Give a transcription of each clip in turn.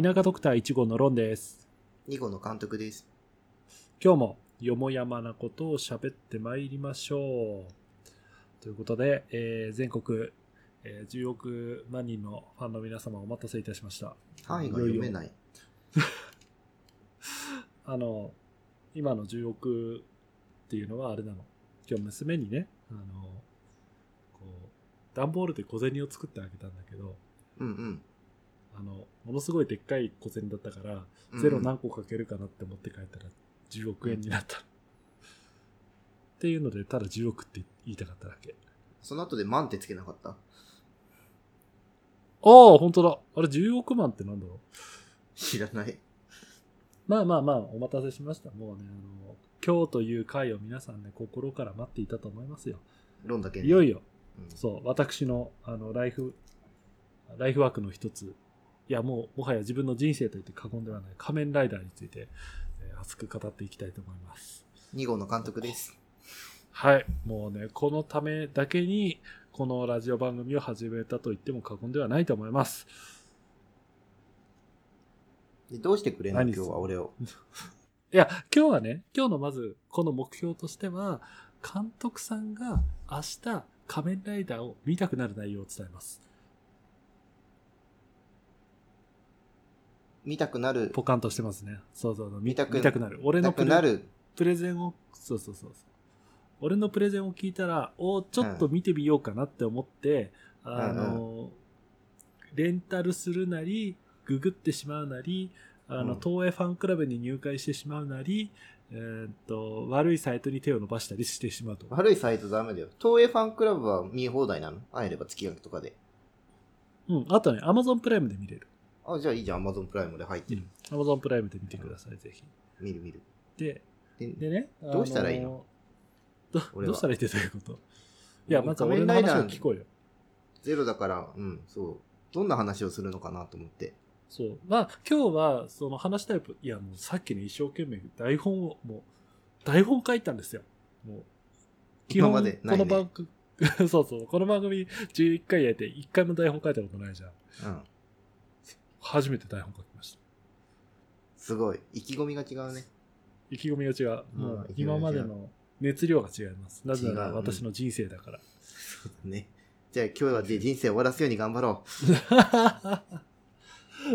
田舎ドクター1号のロンです。2号の監督です。今日もよもやまなことを喋ってまいりましょう。ということで、えー全国、えー10億万人のファンの皆様お待たせいたしました。範囲が読めい。ない。あの、今の10億っていうのはあれなの？今日娘にね、あの、こう、段ボールで小銭を作ってあげたんだけど、うんうん。あの、ものすごいでっかい小銭だったから、うんゼロ何個かけるかなって思って帰ったら10億円になった。っていうので、ただ10億って言いたかっただけ。その後で万ってつけなかった？ああ、本当だ。あれ10億万ってなんだろう？知らない。まあまあまあ、お待たせしました。もうね、あの、今日という回を皆さんね、心から待っていたと思いますよ。ロンだけね。いよいよ、うんそう、私の、あの、ライフ、ライフワークの一つ、いや、もう、もはや自分の人生と言って過言ではない仮面ライダーについて、えー熱く語っていきたいと思います。2号の監督です。はい。もうね、このためだけに、このラジオ番組を始めたと言っても過言ではないと思います。でどうしてくれんの？何今日は俺を。いや、今日はね、今日のまず、この目標としては、監督さんが明日、仮面ライダーを見たくなる内容を伝えます。見たくなる。ポカンとしてますね。そうそうそう。見見たく見たくなる。俺のプレくなる。プレゼンを、そうそうそうそう。俺のプレゼンを聞いたら、おちょっと見てみようかなって思って、あの、レンタルするなり、ググってしまうなり、あの、うん東映ファンクラブに入会してしまうなり、えーっと、悪いサイトに手を伸ばしたりしてしまうと。悪いサイトダメだよ。東映ファンクラブは見放題なの？会えれば月額とかで。うん。あとね、アマゾンプライムで見れる。あ、じゃあいいじゃん。Amazon プライムで入ってる。アマゾンプライムで見てください、ぜひ。見る見る。で、ででね。どうしたらいいの？あどどうしたらいいってどういうこと？いや、まず仮俺の話を聞こうよ。ゼロだから、うん、そう。どんな話をするのかなと思って。そう。まあ、今日は、その話したい、いや、もうさっきね、一生懸命台本を、もう、台本書いたんですよ。もう、基本、ねこの番組、そうそう、この番組11回やって1回も台本書いたことないじゃん。うん。初めて台本書きました。すごい。意気込みが違うね。意気込みが違う。うんもう、今までの熱量が違います。なぜなら私の人生だから。そうだね。じゃあ今日はで人生終わらすように頑張ろ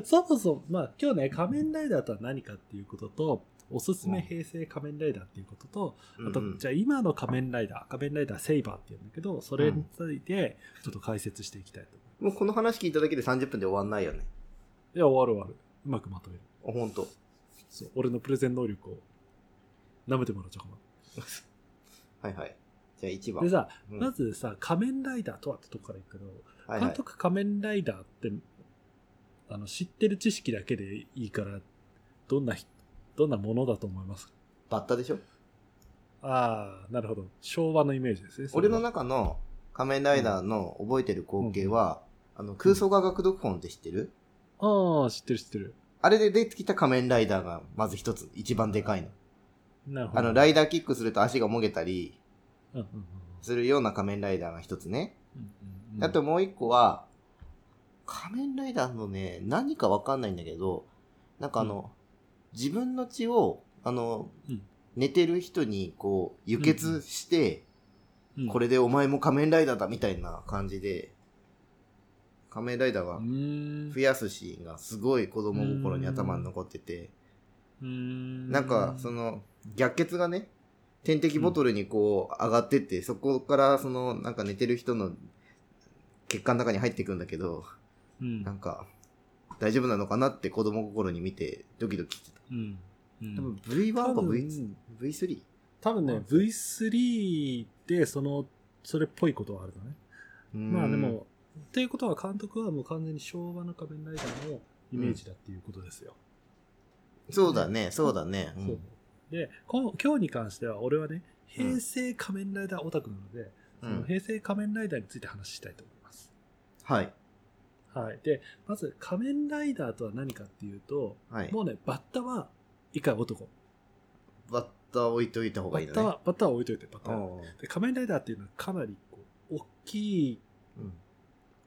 そもそも、まあ今日ね、仮面ライダーとは何かっていうことと、おすすめ平成仮面ライダーっていうことと、う。あと、うんうんじゃあ今の仮面ライダー、仮面ライダーセイバーって言うんだけど、それについてちょっと解説していきたいと思もうこの話聞いただけで30分で終わんないよね。う。いや、終わる終わる。うまくまとめる。あ、ほんと。そう、俺のプレゼン能力を舐めてもらっちゃうか はいはい。じゃあ1な。番。でさ、うんまずさ、仮面ライダーとはってとこからいくけど、はいはい、監督仮面ライダーって、あの、知ってる知識だけでいいから、どんなひ、どんなものだと思います？かバッタでしょ？ああ、なるほど。昭和のイメージですね。それは俺の中の仮面ライダーの覚えてる光景は、あの空想科学読本って知ってる、ああ、知ってる知ってる。あれで出てきた仮面ライダーがまず一つ、一番でかいの。なるほど。あの、ライダーキックすると足がもげたりうんうんうんするような仮面ライダーが一つね。うんうんうんあともう一個は、仮面ライダーのね、何かわかんないんだけど、なんかあの、自分の血を、あの、うん寝てる人にこう、輸血して、うんこれでお前も仮面ライダーだみたいな感じで、仮面ライダーが増やすシーンがすごい子供心に頭に残ってて、なんかその逆血がね、点滴ボトルにこう上がってって、そこからそのなんか寝てる人の血管の中に入っていくんだけど、うん。なんか大丈夫なのかなって子供心に見てドキドキしてた。うん。うん。多分 V1 か多分 V2、V3? 多分ね、V3 でその、それっぽいことはあるのね。まあでも、っていうことは監督はもう完全に昭和の仮面ライダーのイメージだっていうことですよ。そうだね、そうだね。でこ今日に関しては俺はね平成仮面ライダーオタクなので、うそのん。平成仮面ライダーについて話したいと思います。はい。はい、でまず仮面ライダーとは何かっていうと、はい。もうねバッタは以下男バッター置いといた方がいいのね。バッタはバッタは置いといてバッタはで仮面ライダーっていうのはかなりこう大きいうん。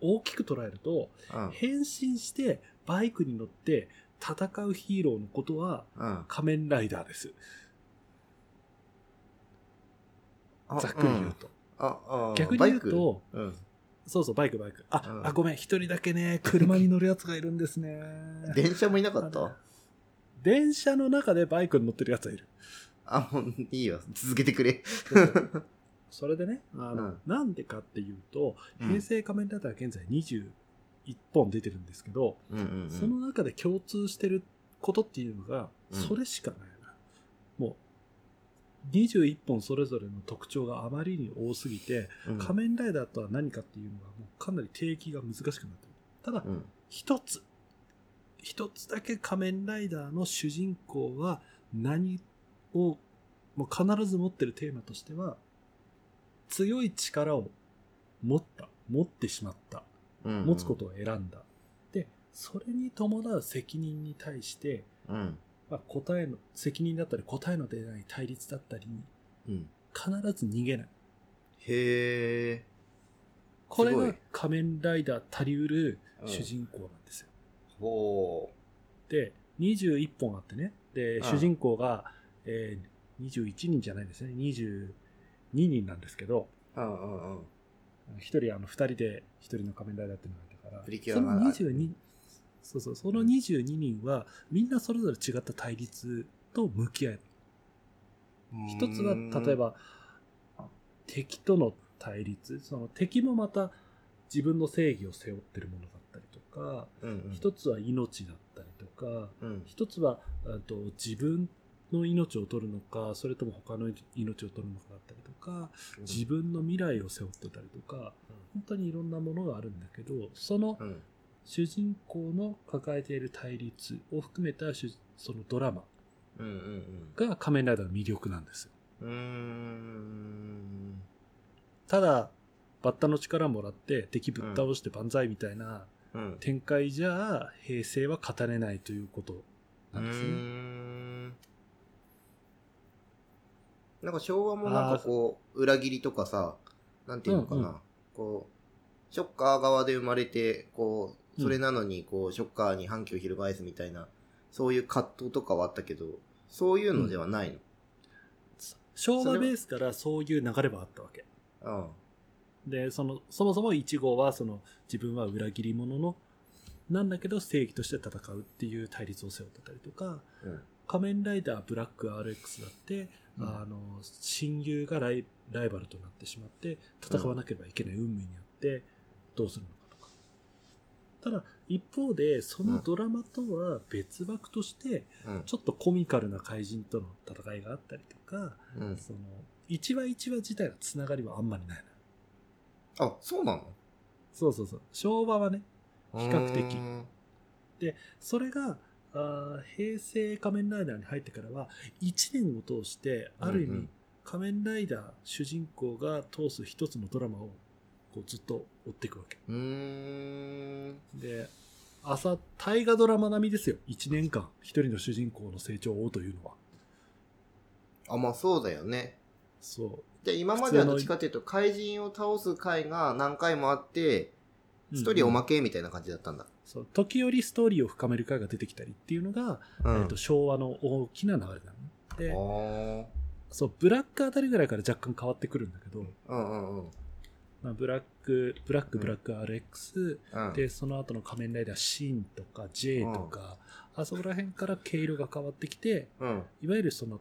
大きく捉えるとうん。変身してバイクに乗って戦うヒーローのことはうん。仮面ライダーですあざっくり言う。と、うん逆に言うと。そうそうバイクバイクあ、うんあごめん一人だけね車に乗るやつがいるんですね電車もいなかった？電車の中でバイクに乗ってるやつがいるあ、もういいよ。続けてくれ。それでねあの、うんなんでかっていうとうん平成仮面ライダーは現在21本出てるんですけど、うんうんうん。その中で共通してることっていうのが、うんそれしかないな。もう、21本それぞれの特徴があまりに多すぎて、うん、仮面ライダーとは何かっていうのがもうかなり定義が難しくなってる。ただう、ん。一つ、一つだけ仮面ライダーの主人公は何を、もう必ず持ってるテーマとしては、強い力を持った、持ってしまった。うん。持つことを選んだ。で、それに伴う責任に対して、うん。まあ、答えの、責任だったり答えの出ない対立だったりにうん。必ず逃げない。へえ。これが仮面ライダー足りうるうん主人公なんですよ。ほで、21本あってね。で、うん主人公が、えー、21人じゃないんですね。22人なんですけど、う。うんうんうん。一人、あの、二人で一人の仮面ライダーっていうのがいたから、プリキュそのアが22、そうそう、その22人は、みんなそれぞれ違った対立と向き合える。一つは、例え、ば、敵との対立、その敵もまた自分の正義を背負ってるものだったりとか、うんうん、一つは命だったりとか、うん。一つはあと自分の命を取るのか、それとも他の命を取るのかだったりとか、自分の未来を背負ってたりとか、本当にいろんなものがあるんだけど、そのうん。主人公の抱えている対立を含めた主そのドラマが仮面ライダーの魅力なんですよ。ただ、バッタの力もらって敵ぶっ倒して万歳みたいなうん。展開じゃ平成は語れないということうなんですね。ーんなんか昭和もなんかこう、裏切りとかさ、なんていうのかな、うんうんこう、ショッカー側で生まれて、こう、それなのに、こう、ショッカーに反旗を翻すみたいな、そういう葛藤とかはあったけど、そういうのではない昭和ベースからそういう流れはあったわけ。の。で、その、そもそも1号は、その、自分は裏切り者の、なんだけど正義として戦うっていう対立を背負ってたりとか、うん。うん。仮面ライダーブラック RX だって、うんあの、親友がライライバルとなってしまって、戦わなければいけない運命にあって、どうするのかとか。ただ、一方で、そのドラマとは別枠として、うん。ちょっとコミカルな怪人との戦いがあったりとか、うん。その、一話一話自体のつながりはあんまりないのよあ、そうなの？そうそうそう。昭和はね、比較的うーんそれが、あー平成仮面ライダーに入ってからは、1年を通して、ある意味、仮面ライダー主人公が通す一つのドラマをこうずっと追っていくわけ。で、朝、大河ドラマ並みですよ。1年間、一人の主人公の成長をというのは。あ、まあそうだよね。そう。で、今まではどっちかっていうと、怪人を倒す回が何回もあって、ストーリーおまけ、けみたいな感じだったんだ。そう時折ストーリーを深める回が出てきたりっていうのが、うん。えっと昭和の大きな流れなの。で、あそう、ブラックあたりぐらいから若干変わってくるんだけど、あ。うんうんうん。まあ、ブラック、ブラック、うんブラック RX、うん。で、その後の仮面ライダーシンとか J とか、あそこら辺から毛色が変わってきて、うん。いわゆるその、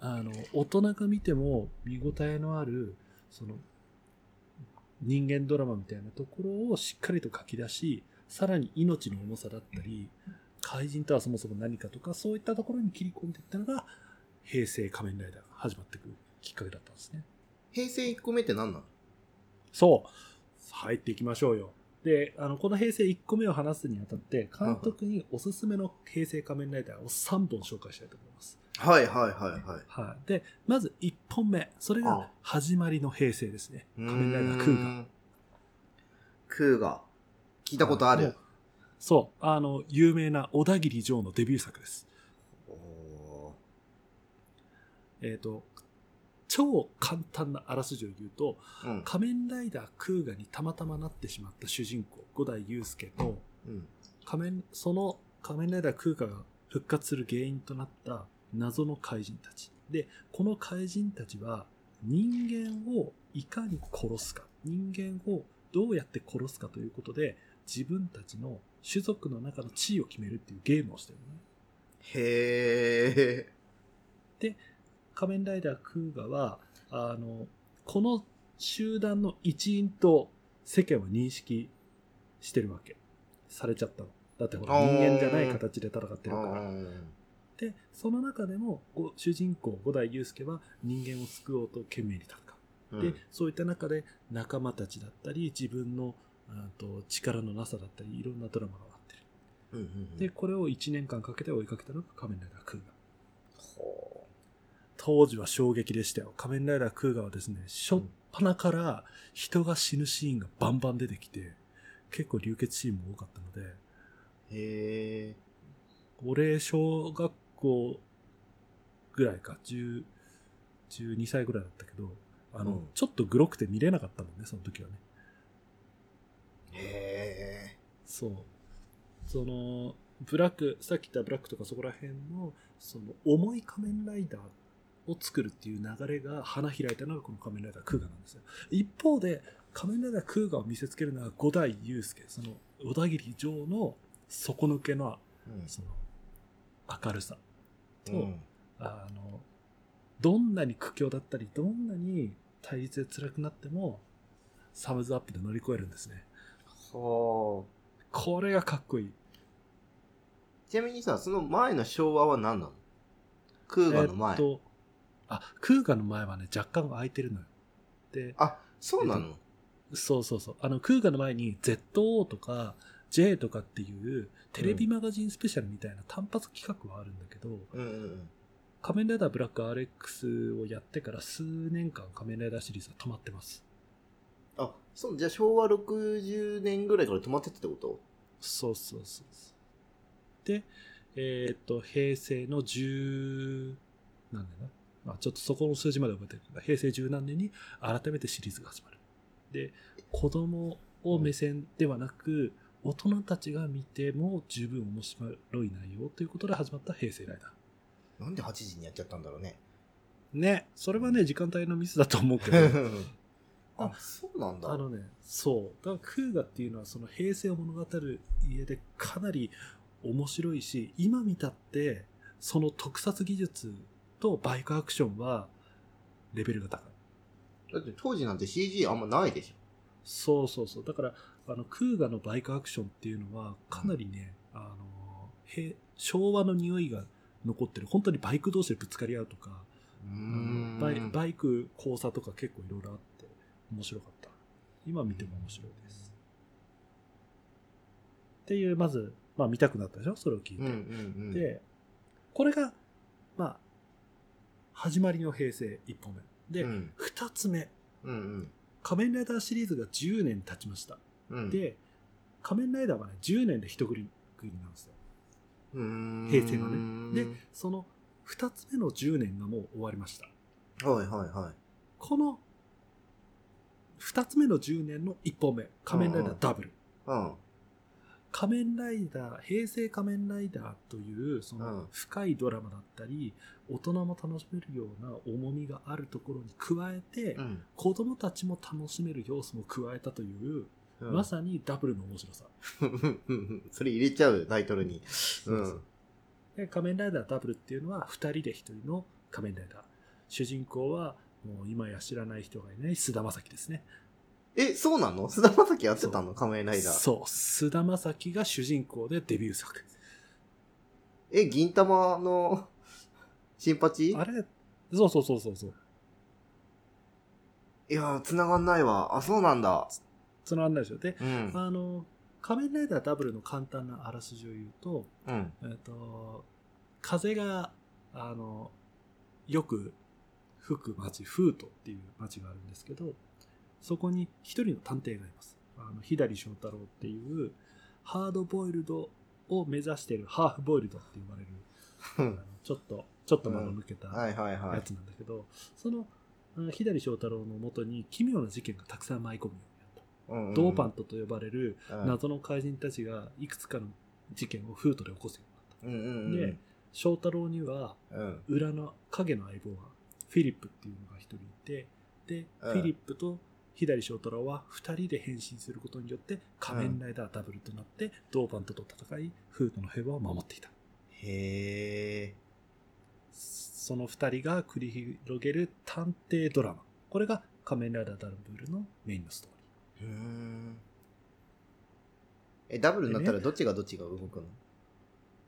あの、大人が見ても見応えのある、その、人間ドラマみたいなところをしっかりと書き出し、さらに命の重さだったり、怪人とはそもそも何かとか、そういったところに切り込んでいったのが、平成仮面ライダーが始まっていくきっかけだったんですね。平成1個目って何なの？そう。入っていきましょうよ。で、あの、この平成1個目を話すにあたって、監督におすすめの平成仮面ライダーを3本紹介したいと思います。はいはいはいはい。はい。で、まず1本目。それあが始まりの平成ですね。仮面ライダークーガ。ー。クーガ。聞いたことある。そう。あの、有名な小田切城のデビュー作です。おえっ、と、超簡単なあらすじを言うと、ーうん。仮面ライダークーガにたまたまなってしまった主人公、五代祐介と、うん。仮面、その仮面ライダークーガが復活する原因となった謎の怪人たち。で、この怪人たちは人間をいかに殺すか、人間をどうやって殺すかということで、自分たちの種族の中の地位を決めるっていうゲームをしてるのね。へー。仮面ライダークーガは、あの、この集団の一員と世間は認識してるわけ。されちゃったの。だってほら、人間じゃない形で戦ってるから。うんで、その中でも、ご主人公、五代祐介は人間を救おうと懸命に戦う。うんで、そういった中で仲間たちだったり、自分のうんと力のなさだったり、いろんなドラマがあってる。うんうんうんで、これを1年間かけて追いかけたのが仮面ライダークーガ。ほ当時は衝撃でしたよ。仮面ライダークーガはですね、しょっぱなから人が死ぬシーンがバンバン出てきて、結構流血シーンも多かったので、うへ俺、小学校ぐらいか、10、12歳ぐらいだったけど、あの、うんちょっとグロくて見れなかったもんね、その時はね。ー。へそう。その、ブラック、さっき言ったブラックとかそこら辺の、その、重い仮面ライダーを作るっていう流れが花開いたのがこの仮面ライダークーガなんですよ。一方で、仮面ライダークーガを見せつけるのは五代祐介、その、小田切城の底抜けの、ー。その、明るさと、うん。あの、どんなに苦境だったり、どんなに対立で辛くなっても、サムズアップで乗り越えるんですね。はこれがかっこいい。あ。ちなみにさ、その前の昭和は何なの？クーガの前。えっと、あ、クーガの前はね、若干空いてるのよ。で、あ、そうなの？そうそうそう。あの、クーガの前に ZO とか J とかっていうテレビマガジンスペシャルみたいな単発企画はあるんだけど、うんうんうん。仮面ライダーブラック RX をやってから数年間仮面ライダーシリーズは止まってます。あ、そう、じゃあ昭和60年ぐらいから止まってたってこと？そうそうそうそう。で、えーっと、平成の10何年だ？あちょっとそこの数字まで覚えてるけど、平成十何年に改めてシリーズが始まる。で、子供を目線ではなく、大人たちが見ても十分面白い内容ということで始まった平成ライダー。なんで8時にやっちゃったんだろうね。ね、それはね、時間帯のミスだと思うけど、あ、そうなんだ。あのね、そう。だからクーガっていうのはその平成を物語る家でかなり面白いし、今見たって、その特撮技術とバイクアクションはレベルが高い。だって当時なんて CG あんまないでしそうそうそう。だから、あの、クーガのバイクアクションっていうのは、かなりね、あの、へ昭和の匂いが残ってる。本当にバイク同士でぶつかり合うとか、バイバイク交差とか結構いろいろあって、面白かった。今見ても面白いです。っていう、まず、まあ見たくなったでしょ？それを聞いて。うんうんうん。で、これが、まあ、始まりの平成1本目。で、うん2つ目。うんうん仮面ライダーシリーズが10年経ちました。うん。で、仮面ライダーはね、10年で一区切りなんですよ。平成のねで、その2つ目の10年がもう終わりました。はいはいはい。この2つ目の10年の1本目、仮面ライダーダブル。うん。仮面ライダー、平成仮面ライダーという、そうんの深いドラマだったり、大人も楽しめるような重みがあるところに加えて、うん。子供たちも楽しめる要素も加えたという、うんまさにダブルの面白さ。それ入れちゃう、タイトルに。うん。で仮面ライダーダブルっていうのは2人で1人の仮面ライダー。主人公はもう今や知らない人がいない菅田将暉ですね。え、そうなの？菅田将暉やってたの？仮面ライダー。そう。菅田将暉が主人公でデビュー作。え、銀玉の、新八？あれ？そうそうそうそうそう。いやー、繋がんないわ。あ、そうなんだ。その案内でしょ。で、うん。あの、仮面ライダーダブルの簡単なあらすじを言うと、うん。えっと、風が、あの、よく吹く町、フートっていう町があるんですけど、そこに一人の探偵がいます。あの、左翔太郎っていう、ハードボイルドを目指しているハーフボイルドって言われる、ちょっと、ちょっと間の抜けたや。つなんだけど、その、左翔太郎のもとに奇妙な事件がたくさん舞い込むよ。ドーパントと呼ばれるうん謎の怪人たちがいくつかの事件をフートで起こすようになった。うんうんうん。で、翔太郎にはうん。裏の影の相棒がフィリップっていうのが一人いて、で、うんフィリップと左翔太郎は二人で変身することによって仮面ライダーダブルとなって、ドーパントと戦い、フートの平和を守っていた。へえ。その二人が繰り広げる探偵ドラマ。これが仮面ライダーダブルのメインのストーリー。え、ダブルになったらどっちがどっちが動くの？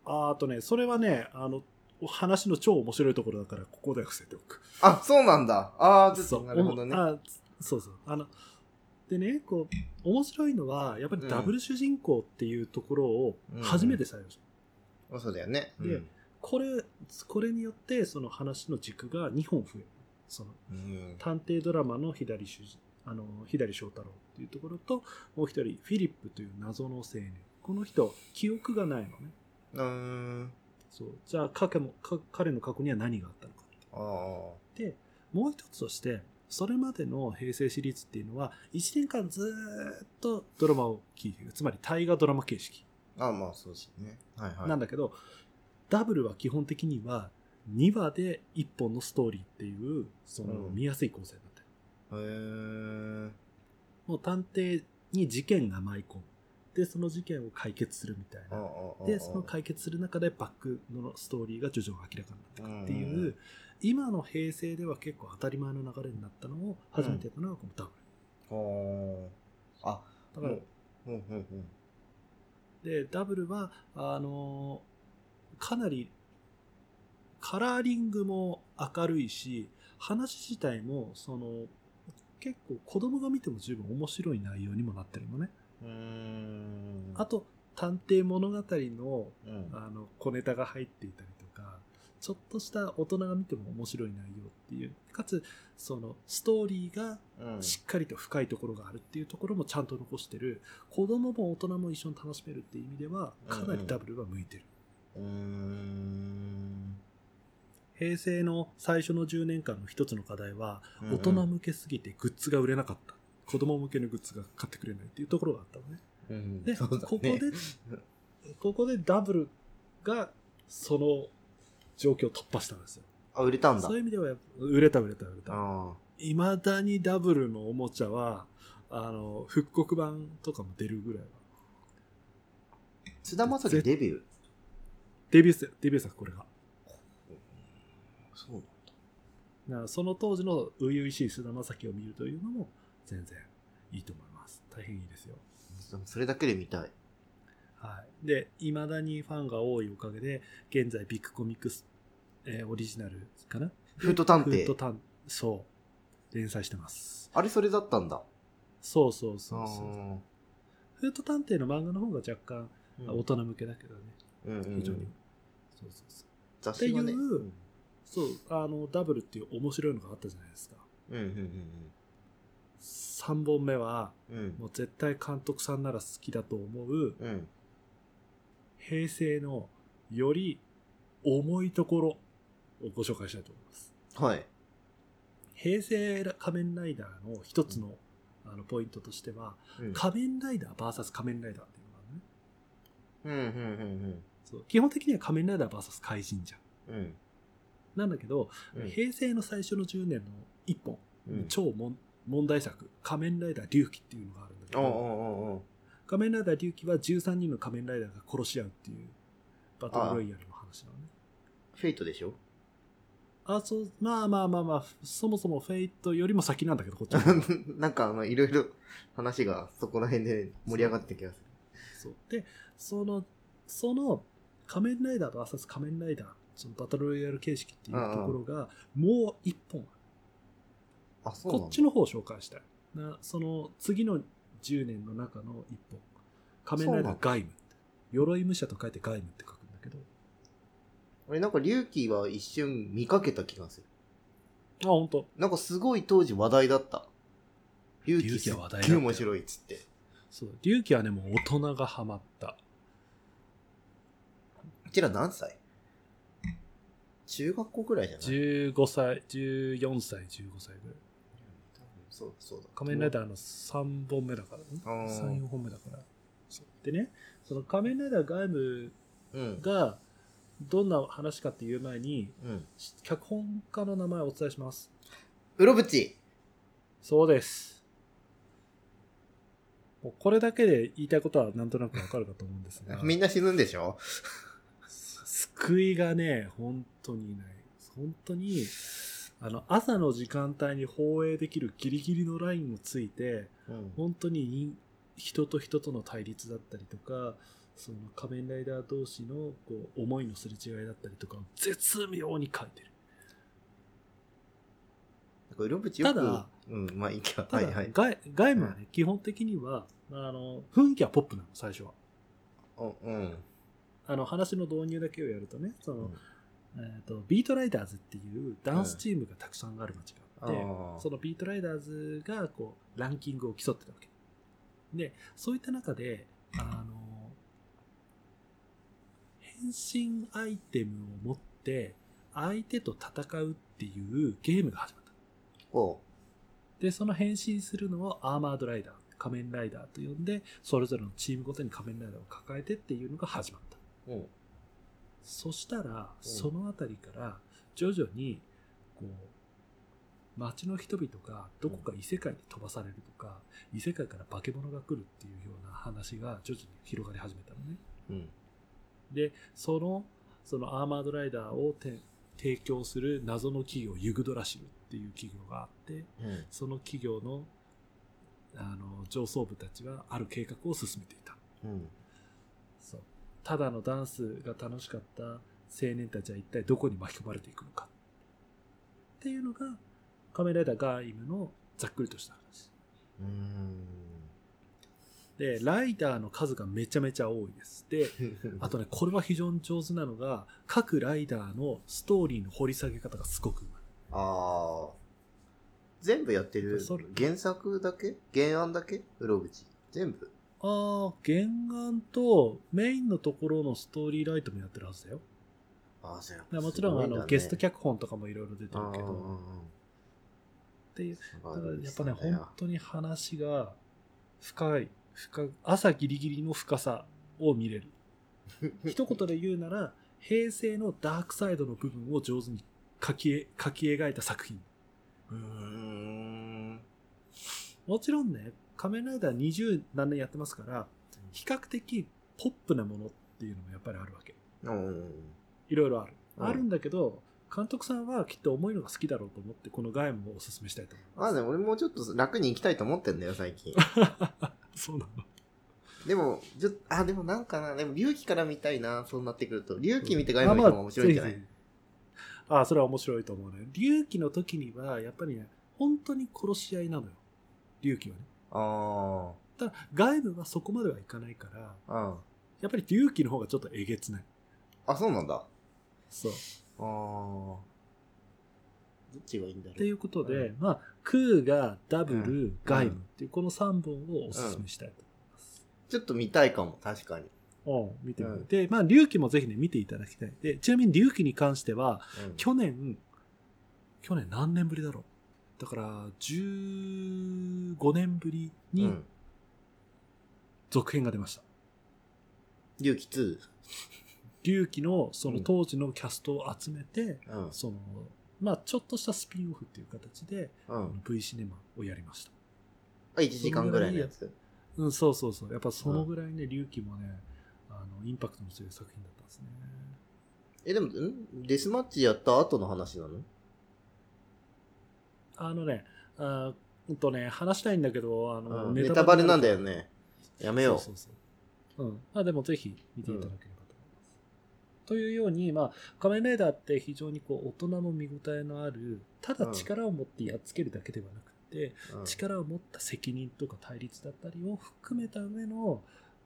ああとね、それはね、あの、話の超面白いところだから、ここでは伏せておく。あ、そうなんだ。ああ、ちょっとそうなるほどね。あそうそう。あの、でね、こう、面白いのは、やっぱりダブル主人公っていうところをうん初めて採用した。あそうだよね。でこれ、これによって、その話の軸が2本増える。その、うん。探偵ドラマの左主人、あの、左翔太郎っていうところと、もう一人、フィリップという謎の青年。この人、記憶がないのね。うーん。そう。じゃあ、彼もか彼の過去には何があったのかああ。で、もう一つとして、それまでの平成シリーズっていうのは、1年間ずーっとドラマを聞いている。つまり大河ドラマ形式ああ、まあそうですね。はいはい。なんだけど、ダブルは基本的には2話で1本のストーリーっていう、そのうん見やすい構成になってる。へえ。もう探偵に事件が舞い込む。で、その事件を解決するみたいな。で、その解決する中でバックのストーリーが徐々に明らかになってくるっていう、うんうん今の平成では結構当たり前の流れになったのを初めてやったのがこのダブル。ああ。あ、だから、うんうんうんうん。で、ダブルは、あのかなり、カラーリングも明るいし、話自体も、その、結構子供が見ても十分面白い内容にもなってるのね。うーん。あと、探偵物語の、うん、あの、小ネタが入っていたりとか、ちょっとした大人が見ても面白い内容っていう、かつ、その、ストーリーがうん、しっかりと深いところがあるっていうところもちゃんと残してる、子供も大人も一緒に楽しめるっていう意味では、かなりダブルは向いてる。うーん。平成の最初の10年間の一つの課題は、大人向けすぎてグッズが売れなかった。子供向けのグッズが買ってくれないっていうところがあったのね。うんで、ねここで、ここでダブルがその状況を突破したんですよ。あ、売れたんだ。そういう意味では売れた売れた売れた。あいまだにダブルのおもちゃは、あの、復刻版とかも出るぐらいは。あ。津田正樹デビュー？デビュー作、デビュー作これが。そうだからその当時の初々しい菅田将暉を見るというのも全然いいと思います。大変いいですよ。なんだ。それだけで見たい。はい。で、未だにファンが多いおかげで、現在ビッグコミックス、えーオリジナルかな？フート探偵フート探そう。連載してます。あれそれだったんだ。そうそうそうそう。あフート探偵の漫画の方が若干ー大人向けだけどね。うんうんうん非常に。そうそうそう。雑誌はね。っていうんそう、あの、ダブルっていう面白いのがあったじゃないですか。うんうん3本目は、うんうん。もう絶対監督さんなら好きだと思う、うん。うん。平成のより重いところをご紹介したいと思います。はい。平成仮面ライダーの一つの,、あのポイントとしては、うん仮面ライダー VS 仮面ライダーっていうのがあるね。うんうんうんそう基本的には仮面ライダー VS 怪人じゃん。うん。うん。なんだけど、うん平成の最初の10年の一本、うん超もん問題作、仮面ライダー龍騎っていうのがあるんだけど、仮面ライダー龍騎は13人の仮面ライダーが殺し合うっていうバトルロイヤルの話なのね。Fate でしょ？あ、そう、まあまあまあまあ、そもそも Fate よりも先なんだけど、こっち なんかあの、いろいろ話がそこら辺で盛り上がって気がする。そう。で、その、その、仮面ライダー VS 仮面ライダー、そのバトルロイヤル形式っていうところが、もう一本、あ、そうなんだこっちの方を紹介したい。なその、次の10年の中の一本。仮面ライダー鎧武。鎧武者と書いてガイムって書くんだけど。俺なんか龍騎は一瞬見かけた気がする。あ、本当。なんかすごい当時話題だった。龍騎は話題だった面白いっつって。そう。龍騎はね、もう大人がハマった。うちら何歳？中学校くらいじゃない？15歳、14歳、15歳ぐらい。そうそうだ。仮面ライダーの3本目だからね。あー3、4本目だから。でね、その仮面ライダーガイムうん。がどんな話かっていう前に、うん。脚本家の名前をお伝えします。うろぶち。そうです。もうこれだけで言いたいことはなんとなくわかるかと思うんですが、みんな死ぬんでしょ？救いがね、本当にない。本当に、あの、朝の時間帯に放映できるギリギリのラインをついて、うん。本当に人人と人との対立だったりとか、その仮面ライダー同士のこう思いのすれ違いだったりとかを絶妙に書いてる。ただ、うん、まあいいか。はいはい。ガイガイムはね、基本的には、あの、雰囲気はポップなの、最初は。おうん。あの、話の導入だけをやるとね、その、うんえっ、と、ビートライダーズっていうダンスチームがたくさんある街があって、あーそのビートライダーズが、こう、ランキングを競ってたわけ。で、そういった中で、あの、変身アイテムを持って、相手と戦うっていうゲームが始まった。で、その変身するのをアーマードライダー、仮面ライダーと呼んで、それぞれのチームごとに仮面ライダーを抱えてっていうのが始まった。うん。そしたら、そのあたりから、徐々に、こう、街の人々がどこか異世界に飛ばされるとか、異世界から化け物が来るっていうような話が徐々に広がり始めたのね。うん。で、その、そのアーマードライダーをて提供する謎の企業、ユグドラシルっていう企業があって、うん。その企業の、あの、上層部たちはある計画を進めていた。うん。ただのダンスが楽しかった青年たちは一体どこに巻き込まれていくのか。っていうのが、仮面ライダーガイムのざっくりとした話。うん。で、ライダーの数がめちゃめちゃ多いです。で、あとね、これは非常に上手なのが、各ライダーのストーリーの掘り下げ方がすごくうまい。ああ。全部やってる原作だけ？原案だけ？全部。ああ、原案とメインのところのストーリーライトもやってるはずだよ。ああ、そうやもちろん、あの、ゲスト脚本とかもいろいろ出てるけど、っていう、すだからやっぱね、本当に話が深い、深い、朝ギリギリの深さを見れる。一言で言うなら、平成のダークサイドの部分を上手に書きえ書き描いた作品。うーん。もちろんね、仮面ライダー20何年やってますから、比較的ポップなものっていうのもやっぱりあるわけ。うん。いろいろある。うんあるんだけど、監督さんはきっと重いのが好きだろうと思って、このガイムをおすすめしたいと思います。でも俺もちょっと楽に行きたいと思ってんだよ、最近。そうなの。でも、ちょっと、あ、でもなんかな、でも龍騎から見たいな、そうなってくると。龍騎見てガイムの方が面白いんじゃない？あまああそれは面白いと思うね。龍騎の時には、やっぱりね、本当に殺し合いなのよ。龍騎はね。あただ、外部はそこまではいかないから、あ。あやっぱり龍騎の方がちょっとえげつない。あ。あ、そうなんだ。あそう。あ。どっちがいいんだろう。っていうことで、うまあ、クーがダブうル、ガイムっていうこの3本をおすすめしたいとちょっと見たいかも、確かに。思います。うん、見てみて。うんで、まあ、龍騎もぜひね、見ていただきたい。で、ちなみに龍騎に関しては、うん去年、去年何年ぶりだろう？だから、15年ぶりにうん。続編が出ました。龍騎2。龍騎のその当時のキャストを集めて、うん。その、まあ、ちょっとしたスピンオフっていう形で、うん。V シネマをやりました。あ、1時間ぐらいのやつ？うん、そうそうそう。やっぱそのぐらいね、龍騎もね、あの、インパクトの強い作品だったんですね。え、でも、ん？デスマッチやった後の話なの？あのね、あうんとね、話したいんだけど、あの、うんネタバレなんだよね。ね。やめよう。そうそうそう。うん。まあでもぜひ見ていただければと思います。というように、まあ、仮面ライダーって非常にこう、大人の見応えのある、ただ力を持ってやっつけるだけではなくて、うん力を持った責任とか対立だったりを含めた上の、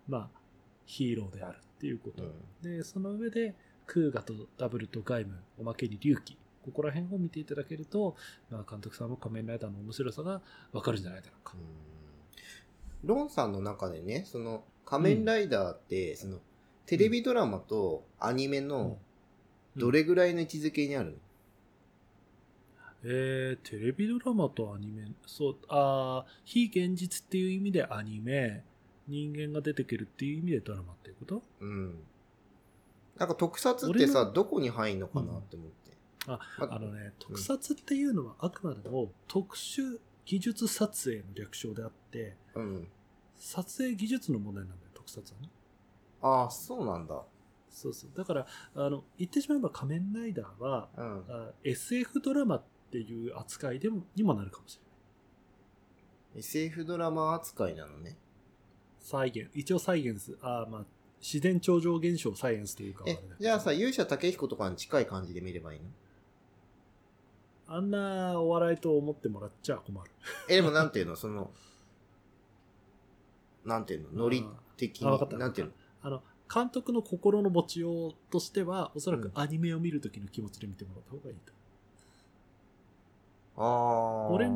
まあ、ヒーローであるっていうこと。で、その上で、クーガとダブルとガイム、おまけに龍騎、ここら辺を見ていただけると、まあ、監督さんも仮面ライダーの面白さがわかるんじゃないだろうか。うんロンさんの中でね、その仮面ライダーって、そのテレビドラマとアニメのどれぐらいの位置づけにあるの、えー、テレビドラマとアニメ、そう、あー非現実っていう意味でアニメ、人間が出てくるっていう意味でドラマっていうこと？うん。なんか特撮って俺さ、どこに入んのかなって思って。あまあのね、特撮っていうのはあくまでも特殊技術撮影の略称であって、うん。撮影技術の問題なんだよ、特撮はね。ああ、そうなんだ。そうそう。だから、あの、言ってしまえば仮面ライダーは、うん。あ SF ドラマっていう扱いでもにもなるかもしれない。SF ドラマ扱いなのね。再現、一応サイエンス、あーまあ、自然超常現象サイエンスというかじゃあさ、勇者武彦とかに近い感じで見ればいいの？あんなお笑いと思ってもらっちゃ困る。え、でもなんていうの？その、なんていうの？ノリ的あわかったに。なんていうの？あの、監督の心の持ちようとしては、おそらくうんアニメを見るときの気持ちで見てもらった方がいいと。ああ。俺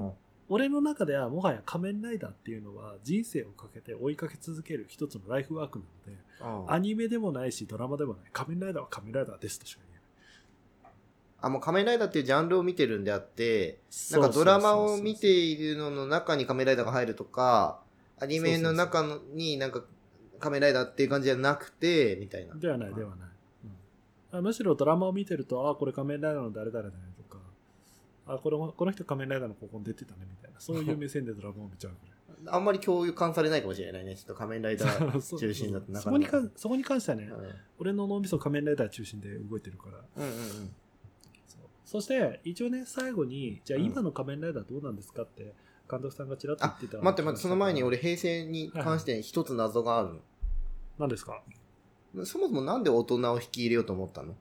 俺の中ではもはや仮面ライダーっていうのは人生をかけて追いかけ続ける一つのライフワークなので、うんアニメでもないしドラマでもない。仮面ライダーは仮面ライダーですとしか。あ、もう仮面ライダーっていうジャンルを見てるんであって、なんかドラマを見ているのの中に仮面ライダーが入るとか、アニメの中のになんか仮面ライダーっていう感じじゃなくて、みたいな。ではない、ではない。うんあむしろドラマを見てると、あ、これ仮面ライダーの誰々だねとか、あ、このこの人仮面ライダーのここに出てたねみたいな、そういう目線でドラマを見ちゃうぐらい。あんまり共有感されないかもしれないね。ちょっと仮面ライダー中心だとなそかなか。こにかそこに関してはね、うん俺の脳みそ仮面ライダー中心で動いてるから。うんうんうん。そして、一応ね、最後に、じゃあうん今の仮面ライダーどうなんですかって、監督さんがちらっと言ってた。待って待って、その前に俺、平成に関して一つ謎がある何ですか？の。そもそもなんで大人を引き入れようと思ったの？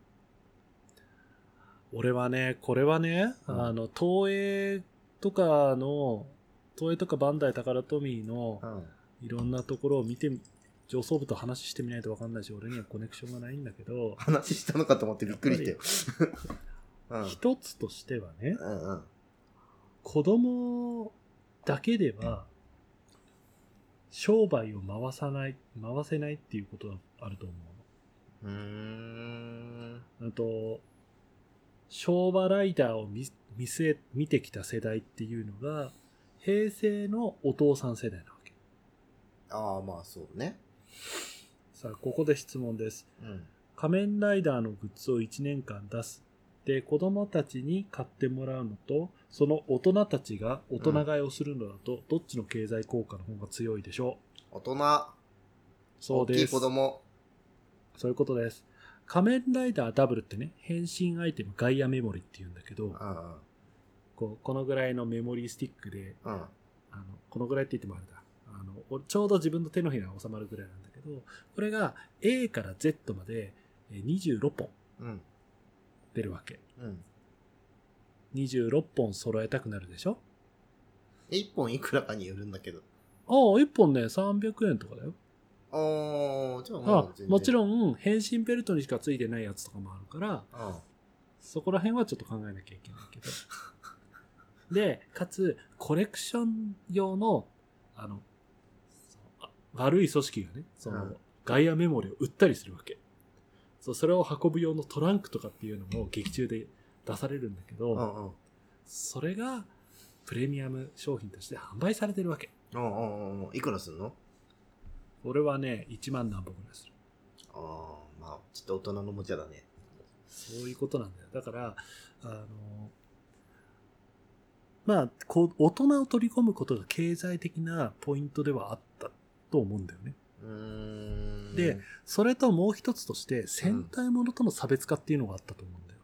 俺はね、これはね、うんあの、東映とかの、東映とかバンダイ宝トミーのうん。いろんなところを見てみ、上層部と話してみないと分かんないし、俺にはコネクションがないんだけど、話したのかと思ってびっくりしたよ。うん。一つとしてはね、うんうん。子供だけでは、商売を回さない、回せないっていうことがあると思うの。うーん。あと、昭和ライダーを見見据え、見てきた世代っていうのが、平成のお父さん世代なわけ。ああ、まあそうね。さあ、ここで質問です。うん。仮面ライダーのグッズを1年間出す。で、子供たちに買ってもらうのと、その大人たちが大人買いをするのだと、どっちの経済効果の方が強いでしょう大人、そうです。大きい子供。そういうことです。仮面ライダーダブルってね、変身アイテムガイアメモリって言うんだけど。こうこのぐらいのメモリースティックで、うん。あのこのぐらいって言ってもあれだ。あのおちょうど自分の手のひらが収まるぐらいなんだけど、これが A から Z までえー26本うん。出るわけ。うん。26本揃えたくなるでしょ？一本いくらかによるんだけど。ああ、1本ね、300円とかだよ。ああ、じゃあ。もちん。ろん、変身ベルトにしかついてないやつとかもあるから、うん。そこら辺はちょっと考えなきゃいけないけど。で、かつ、コレクション用の、あの、悪い組織がね、その、うんガイアメモリを売ったりするわけ。そう、それを運ぶ用のトランクとかっていうのも劇中で出されるんだけど、うんうん。それがプレミアム商品として販売されてるわけ。うんうんうん。いくらすんの？これはね、1万何本ぐらいする。ああ、まあ、ちょっと大人のおもちゃだね。そういうことなんだよ。だから、あの、まあ、こう、大人を取り込むことが経済的なポイントではあったと思うんだよね。うーん。で、それともう一つとして、戦隊ものとの差別化っていうのがあったと思うんだよ。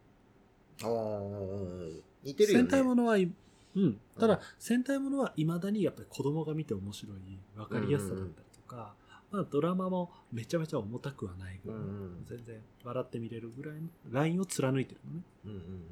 ああ、似てるよね。戦隊ものはい、うん。ただ、戦隊ものは未だにやっぱり子供が見て面白い、わかりやすさだったりとか、まあドラマもめちゃめちゃ重たくはないぐらい、全然笑って見れるぐらいのラインを貫いてるのね。うんうんうん。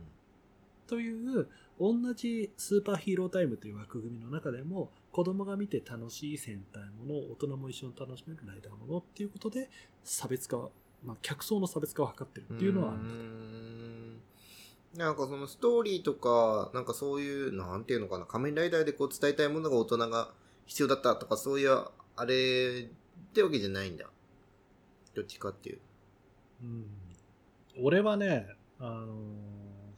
という同じスーパーヒーロータイムという枠組みの中でも子供が見て楽しい戦隊もの大人も一緒に楽しめるライダーものっていうことで差別化、まあ、客層の差別化を図ってるっていうのはあるなんかそのストーリーとか、なんかそういう、なんていうのかな、仮面ライダーでこう伝えたいものが大人が必要だったとか、そういう、あれってわけじゃないんだ。どっちかっていう。うん俺はね、あの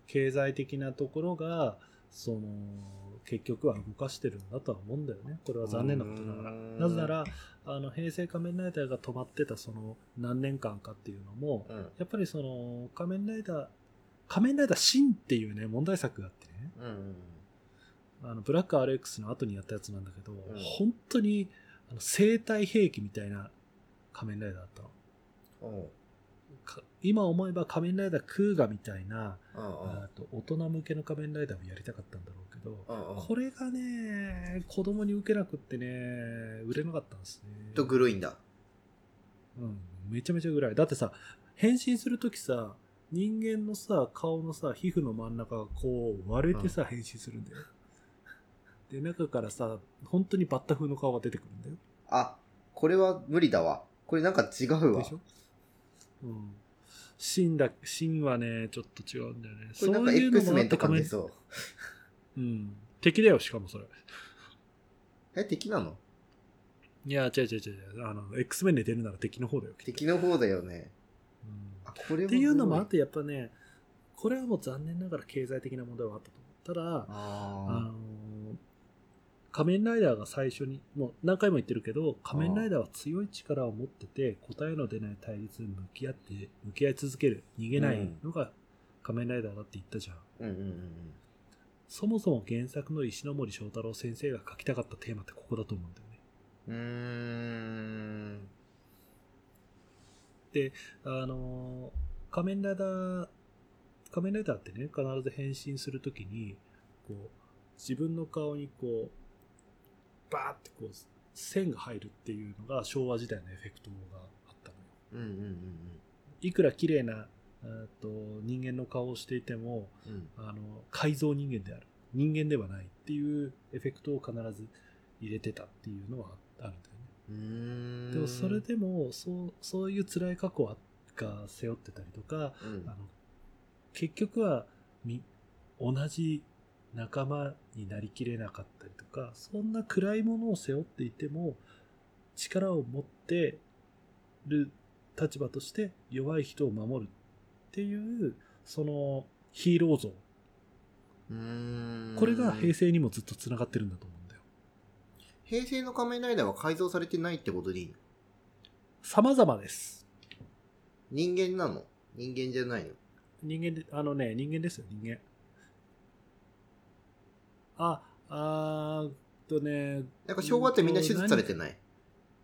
経済的なところがその結局は動かしてるんだとは思うんだよね。これは残念なことながら。なぜならあの平成仮面ライダーが止まってたその何年間かっていうのもうん。やっぱりその仮面ライダー仮面ライダーシンっていうね問題作があってね。うん。あのブラック RX の後にやったやつなんだけど、ん。本当にあの生体兵器みたいな仮面ライダーだったの今思えば仮面ライダークーガみたいなうん。あと大人向けの仮面ライダーをやりたかったんだろうけど、うん。これがね、子供に受けなくってね、売れなかったんですね。とグロいんだ。うん、めちゃめちゃぐらい。だってさ、変身するときさ、人間のさ、顔のさ、皮膚の真ん中がこう割れてさ、変身するんだよ。で、中からさ、本当にバッタ風の顔が出てくるんだよ。あ、これは無理だわ。これなんか違うわでし。ょ？うん。芯だ、芯はね、ちょっと違うんだよね。これなんかそういうの X もあメンとか出そう。うん。敵だよ、しかもそれ。え、敵なの？いや、違う違う違う。あの、X メンで出るなら敵の方だよ。敵の方だよね。うんあ、これはっていうのもあっグて、やっぱね、これはもう残念ながら経済的な問題はあったと思う。ただ、あの仮面ライダーが最初に、もう何回も言ってるけど、仮面ライダーは強い力を持ってて、答えの出ない対立に向き合って、向き合い続ける、逃げないのが仮面ライダーだって言ったじゃん。あ。うんうんうんそもそも原作の石ノ森章太郎先生が書きたかったテーマってここだと思うんだよね。うん。うあのー仮面ライダー、仮面ライダーってね、必ず変身するときに、こう、自分の顔にこう、バーってこう、線が入るっていうのが昭和時代のエフェクトがあったのよ。ーん。うんうんいくら綺麗な、えーと人間の顔をしていても、うんうん。あの、改造人間である。人間ではないっていうエフェクトを必ず入れてたっていうのはあるんだよね。うーん。でもそれでも、そう、そういう辛い過去が背負ってたりとか、うんあの結局はみ同じ仲間になりきれなかったりとかそんな暗いものを背負っていても力を持ってる立場として弱い人を守るっていうそのヒーロー像。これが平成にもずっとつながってるんだと思うんだよ。平成の仮面ライダーは改造されてないってことでいいの？様々です。人間なの？人間じゃないの？人間であのね人間ですよ人間ああーっとねなんか昭和ってみんな手術されてない？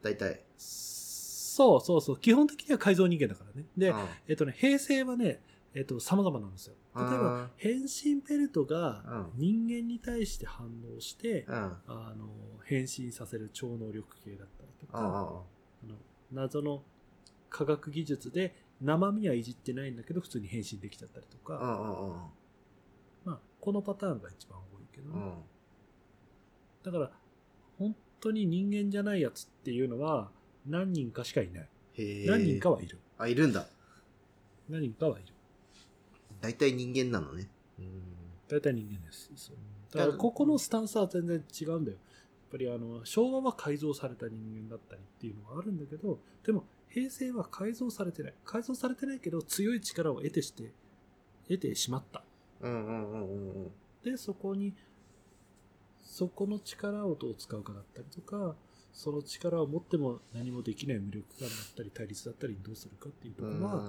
大体。そうそうそう。基本的には改造人間だからね。で、あえっとね、平成はね、えっと、様々なんですよ。例えば変身ベルトがうん人間に対して反応して、うん。ああの、変身させる超能力系だったりとか、あ。あの謎の科学技術で生身はいじってないんだけど、普通に変身できちゃったりと。か、あまあ、このパターンが一番けどあ。うね、ん。だから、本当に人間じゃないやつっていうのは何人かしかいない。何人かはいる。あ、いるんだ。何人かはいる。大体人間なのね。うん。大体人間です。そうだからここのスタンスは全然違うんだよ。やっぱりあの昭和は改造された人間だったりっていうのがあるんだけど、でも平成は改造されてない。改造されてないけど強い力を得てして、得てしまった。うんうんうんうんうん。で、そこに、そこの力をどう使うかだったりとか、その力を持っても何もできない無力感だったり対立だったりにどうするかっていうところは、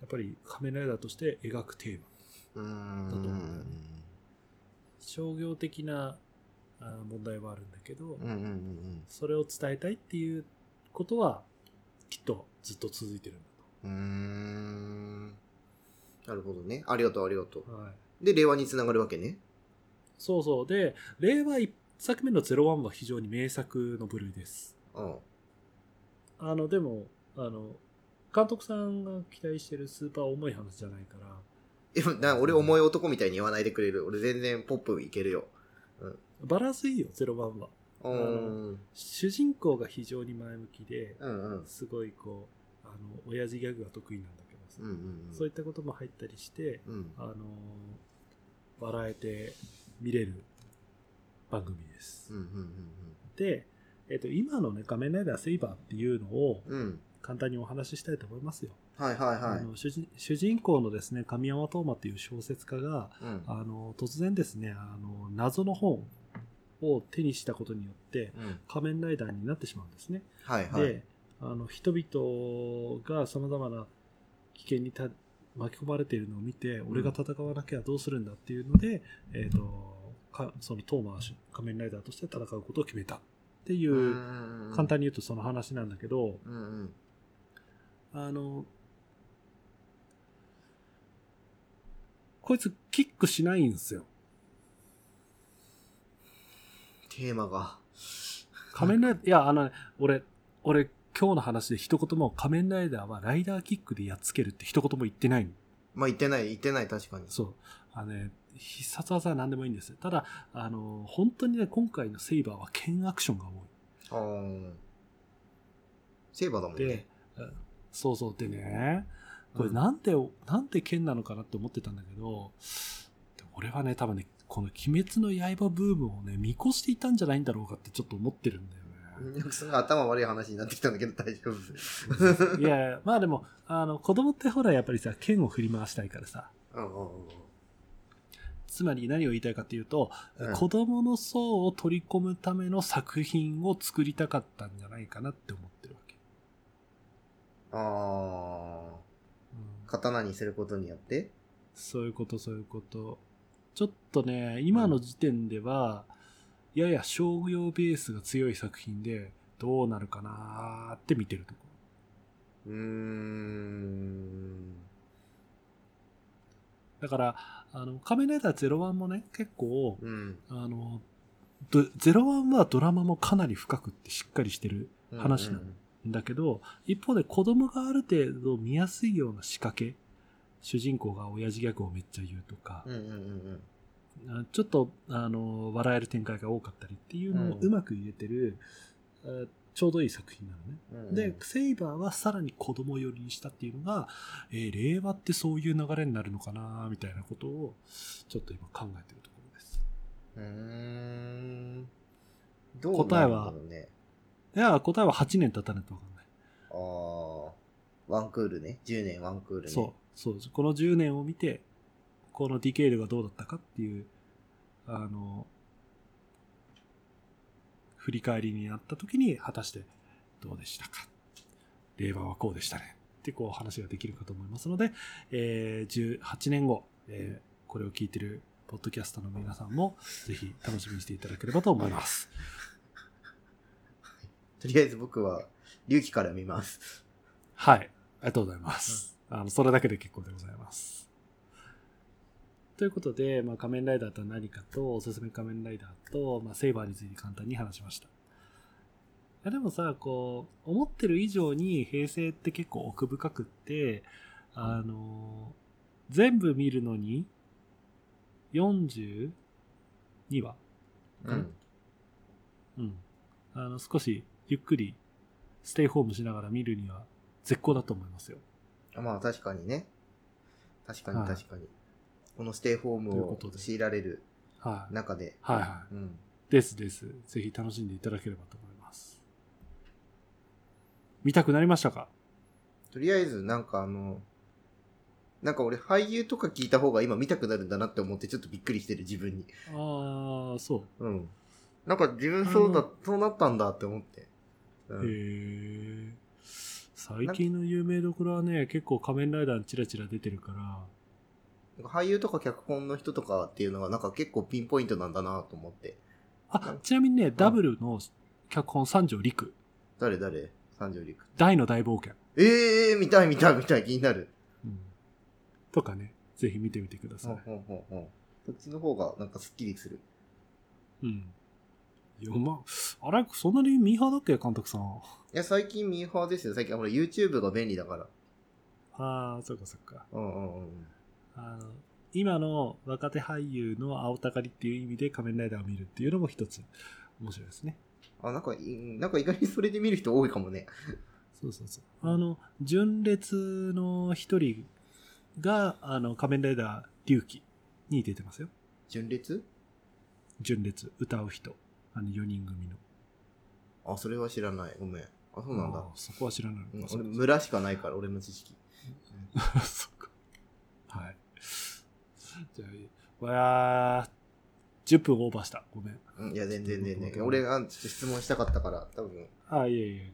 やっぱり仮面ライダーとして描くテーマ。うん。だと思うんだよね商業的なあ問題はあるんだけど、それを伝えたいっていうことはきっとずっと続いてるんうん。うーん。なるほどね。ありがとうありがとだと。はい、う。で、令和につながるわけね。そうそう。で、令和1作目の01は非常に名作の部類です。うん。あの、でも、あの、監督さんが期待してるスーパー重い話じゃないから、えな俺重い男みたいに言わないでくれる。俺全然ポップいけるよ。バランスいいよ、ゼロ番は。うーん。主人公が非常に前向きで、うんうん。すごいこう、あの、親父ギャグが得意なんだけどさ、うんうんうん。そういったことも入ったりして、うん。あの、笑えて見れる番組です。うんうんで、えっ、と、今のね、仮面ライダーセイバーっていうのをうんうん。うん。簡単にお話ししたいと思いますよ。はいはいはい。あの主人主人公のですね、神山東馬っていう小説家が、うん。あの、突然ですね、あの、謎の本を手にしたことによって、うん。仮面ライダーになってしまうんですね。はいはい。で、あの、人々が様々な危険にた巻き込まれているのを見て、俺が戦わなきゃどうするんだっていうので、えっ、と、かそのトーマー仮面ライダーとして戦うことを決めたっていうう、ん簡単に言うとその話なんだけど、うんうん。あの、こいつキックしないんですよ。テーマが。仮面ライダー、いや、あのね、俺、俺、今日の話で一言も仮面ライダーはライダーキックでやっつけるって一言も言ってないの。まあ言ってない、言ってない、確かに。そう。あのね、必殺技は何でもいいんです。ただ、あの、本当にね、今回のセイバーは剣アクションが多あーセーバーだもんね。、そうそう。でね、これうんなんで、なんで剣なのかなって思ってたんだけど、で俺はね、多分ね、この鬼滅の刃ブームをね、見越していたんじゃないんだろうかってちょっと思ってるんだよね。すごい頭悪い話になってきたんだけど大丈夫。いやいや、まあでも、あの、子供ってほらやっぱりさ、剣を振り回したいからさ、うんうんうんつまり何を言いたいかっていうと、うん子供の層を取り込むための作品を作りたかったんじゃないかなって思ってるわけ。ああ、うん刀にすることによって？そういうこと、そういうこと。ちょっとね、今の時点では、やや商業ベースが強い作品で、どうなるかなーって見てるところ。うーん。だから、あの、仮面ライダー01もね、結構、うん。あの、ど01はドラマもかなり深くってしっかりしてる話なのんだけど、一方で子供がある程度見やすいような仕掛け、主人公が親父ギャグをめっちゃ言うとかう、んうんうんあちょっと、あの、笑える展開が多かったりっていうのをうん。うまく入れてる、あちょうどいい作品なのね。うんうん。で、セイバーはさらに子供寄りにしたっていうのが、えー令和ってそういう流れになるのかなみたいなことを、ちょっと今考えてるところです。うーん。どうなるんだろうね。いや、答えは8年経たないとわかんない。ああ、ワンクールね。10年ワンクールね。そう、そう。この10年を見て、このディケイルがどうだったかっていう、あの、振り返りになった時に、果たしてどうでしたか？令和はこうでしたね。ってこう話ができるかと思いますので、えー、18年後、えーこれを聞いてるポッドキャストの皆さんも、ぜひ楽しみにしていただければと思います。とりあえず僕は、隆起から見ます。はい。ありがとうございます。あの、それだけで結構でございます。ということで、まあ、仮面ライダーとは何かと、おすすめ仮面ライダーと、まあ、セイバーについて簡単に話しました。でもさ、こう、思ってる以上に平成って結構奥深くって、あの、全部見るのに、42話うん。うん。あの、少しゆっくりステイホームしながら見るには絶好だと思いますよ。まあ確かにね。確かにはい確かに。このステイホームを強いられるはい。中で。はいはい。うん。ですです。ぜひ楽しんでいただければと思います。見たくなりましたか？とりあえず、なんかあの、なんか俺俳優とか聞いた方が今見たくなるんだなって思ってちょっとびっくりしてる自分に。ああ、そう。うん。なんか自分そうだそうなったんだって思って。うへん。え。最近の有名どころはね、結構仮面ライダーにチラチラ出てるから、俳優とか脚本の人とかっていうのがなんか結構ピンポイントなんだなと思って。あ、ちなみにね、ダブルの脚本三条陸、誰誰？三条陸。大の大冒険、ええー、見たい見たい見たい気になる。うんとかね、ぜひ見てみてください。ほんほんほんほんそっちの方がなんかスッキリする。うん。いや、まあ、あれ、そんなにミーハーだっけ、監督さん。いや、最近ミーハーですよ。最近ほら YouTube が便利だから。ああ、そっかそっか。うんうんうん。あの、今の若手俳優の青たかりっていう意味で仮面ライダーを見るっていうのも一つ面白いですね。あ、なんかい、なんか意外にそれで見る人多いかもね。そうそうそう。あの、純烈の一人が、あの、仮面ライダー龍騎に出てますよ。純烈？純烈、歌う人。あの、4人組の。あ、それは知らない。ごめん。あ、そうなんだそこは知らない。うん俺、村しかないから、俺の知識。そっか。はい。じゃあ、わー、10分オーバーした。ごめん。うんいや、全然全然。うん俺が質問したかったから、多分。あ、いえいえ。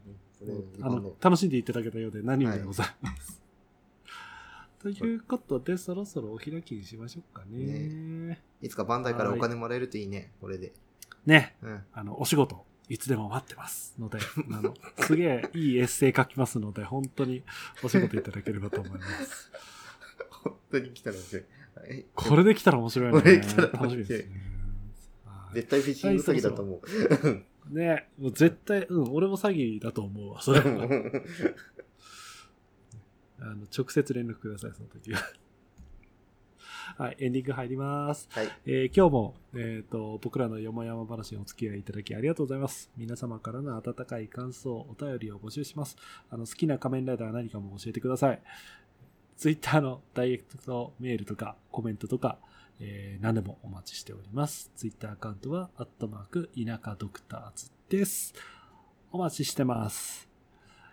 あの、楽しんでいただけたようで何よりでございます。ということで、そろそろお開きにしましょうかね。いつかバンダイからお金もらえるといいね、これで。ね、うん。あの、お仕事、いつでも待ってますので、あの、すげえいいエッセイ書きますので、本当にお仕事いただければと思います。本当に来たら面白い。はいこれで来たら面白いね。これで来たら楽しみですね。はい絶対フィッシング詐欺だと思う。ねもう絶対、うん、俺も詐欺だと思うわ、それは。あの、直接連絡ください、その時は。はい、エンディング入ります。はい。えー今日も、えっ、と、僕らのよもやま話にお付き合いいただきありがとうございます。皆様からの温かい感想、お便りを募集します。あの、好きな仮面ライダーは何かも教えてください。ツイッターのダイレクトメールとか、コメントとか、えー何でもお待ちしております。ツイッターアカウントは、アットマーク、田舎ドクターズです。お待ちしてます。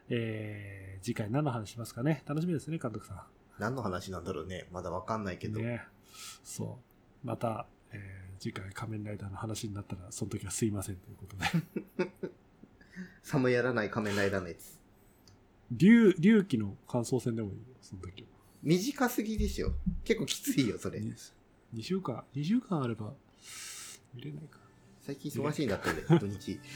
えー次回何の話しますかね？楽しみですね、監督さ何の話なんだろうね。まだわかんないけん。ど。ね。そう。また、えー次回仮面ライダーの話になったら、その時はすいませんということで。さもやらない仮面ライダーのやつ。竜、竜騎の感想戦でもいいよ、その時は。短すぎでしょ。結構きついよ、それ。2週間、2週間あれば、見れないか。最近忙しいんだったんで、土日。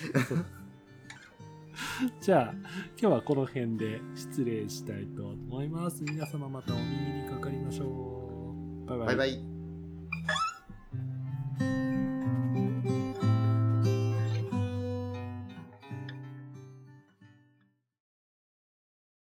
じゃあ、今日はこの辺で失礼したいと思います。皆様またお耳にかかりましょう。バイバイバイバイ。